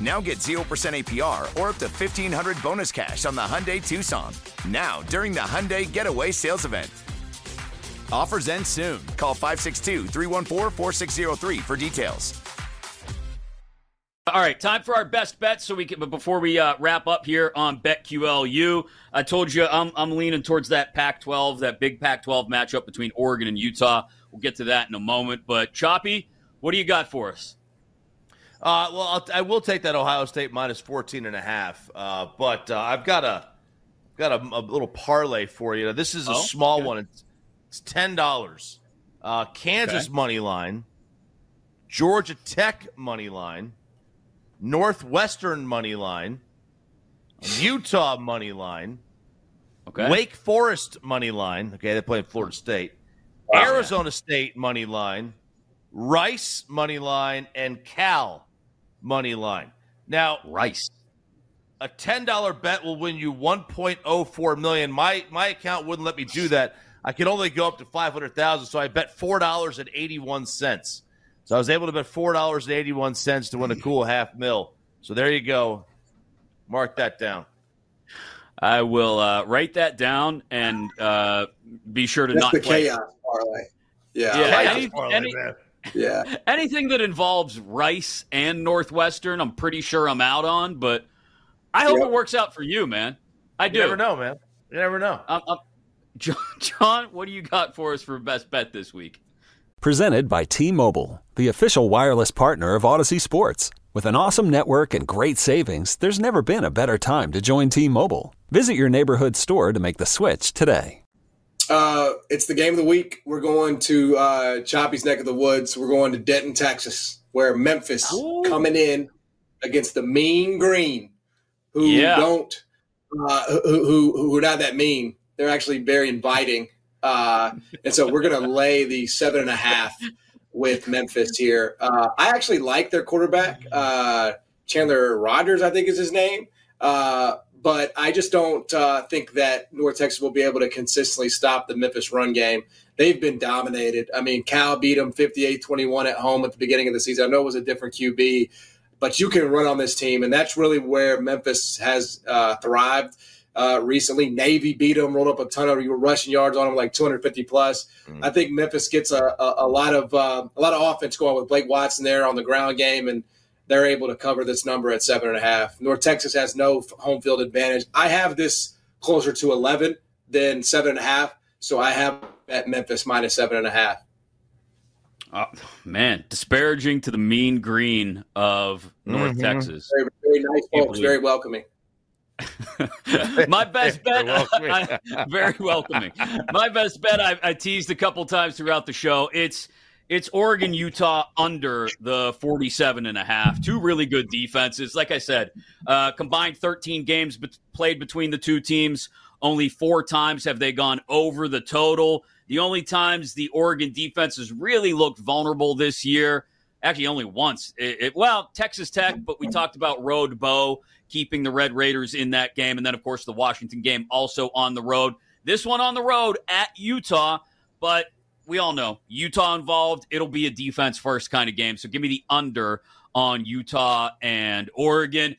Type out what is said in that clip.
Now get 0% APR or up to 1500 bonus cash on the Hyundai Tucson. Now, during the Hyundai Getaway Sales Event. Offers end soon. Call 562 314 4603 for details. All right, time for our best bets. So we can, but before we uh, wrap up here on BetQLU, I told you I'm, I'm leaning towards that Pac-12, that big Pac-12 matchup between Oregon and Utah. We'll get to that in a moment. But Choppy, what do you got for us? Uh, well, I'll, I will take that Ohio State minus 14 and a half. Uh, but uh, I've got a got a, a, little parlay for you. This is a Oh, small okay. one. It's, it's ten dollars. Uh, Kansas Okay. money line, Georgia Tech money line, Northwestern money line, Utah money line, Okay. Wake Forest money line. Okay, they play Florida State. Arizona State money line, Rice money line, and Cal money line. Now, Rice. a ten dollar bet will win you one point oh four million. My my account wouldn't let me do that. I could only go up to five hundred thousand, so I bet four dollars and eighty one cents. So I was able to bet four dollars and eighty one cents to win a cool half mil. So there you go. Mark that down. I will uh, write that down and uh, be sure to That's not the play. chaos parlay. Yeah. Yeah, I like any- it. any- yeah. anything that involves Rice and Northwestern, I'm pretty sure I'm out on. But I hope Yep. it works out for you, man. I do. You never know, man. You never know. Um, um, John, John, what do you got for us for best bet this week? Presented by T Mobile, the official wireless partner of Audacy Sports. With an awesome network and great savings, there's never been a better time to join T Mobile. Visit your neighborhood store to make the switch today. Uh, it's the game of the week. We're going to uh, Choppy's neck of the woods. We're going to Denton, Texas, where Memphis coming in against the Mean Green, who Yeah. don't, uh, who, who who are not that mean. They're actually very inviting, uh, and so we're going to lay the seven and a half with Memphis here. Uh, I actually like their quarterback, uh, Chandler Rogers, I think is his name. Uh, but I just don't uh, think that North Texas will be able to consistently stop the Memphis run game. They've been dominated. I mean, Cal beat them 58 21 at home at the beginning of the season. I know it was a different QB, but you can run on this team. And that's really where Memphis has uh, thrived uh, recently. Navy beat them, rolled up a ton of rushing yards on them, like 250 plus. I think Memphis gets a, a, a lot of uh, a lot of offense going with Blake Watson there on the ground game, and they're able to cover this number at seven and a half. North Texas has no f- home field advantage. I have this closer to 11 than seven and a half, so I have at Memphis minus seven and a half. Oh, man, disparaging to the mean green of North Mhm. Texas. Very, very nice folks, very welcoming. My best bet, Very welcoming. very welcoming. My best bet, I, I teased a couple times throughout the show. It's It's Oregon, Utah under the 47 and a half. Two really good defenses. Like I said, uh, combined 13 games be- played between the two teams. Only four times have they gone over the total. The only times the Oregon defense has really looked vulnerable this year, actually only once. It, it, well, Texas Tech, but we talked about Road Bo keeping the Red Raiders in that game. And then, of course, the Washington game also on the road. This one on the road at Utah, but we all know Utah involved. It'll be a defense first kind of game. So give me the under on Utah and Oregon.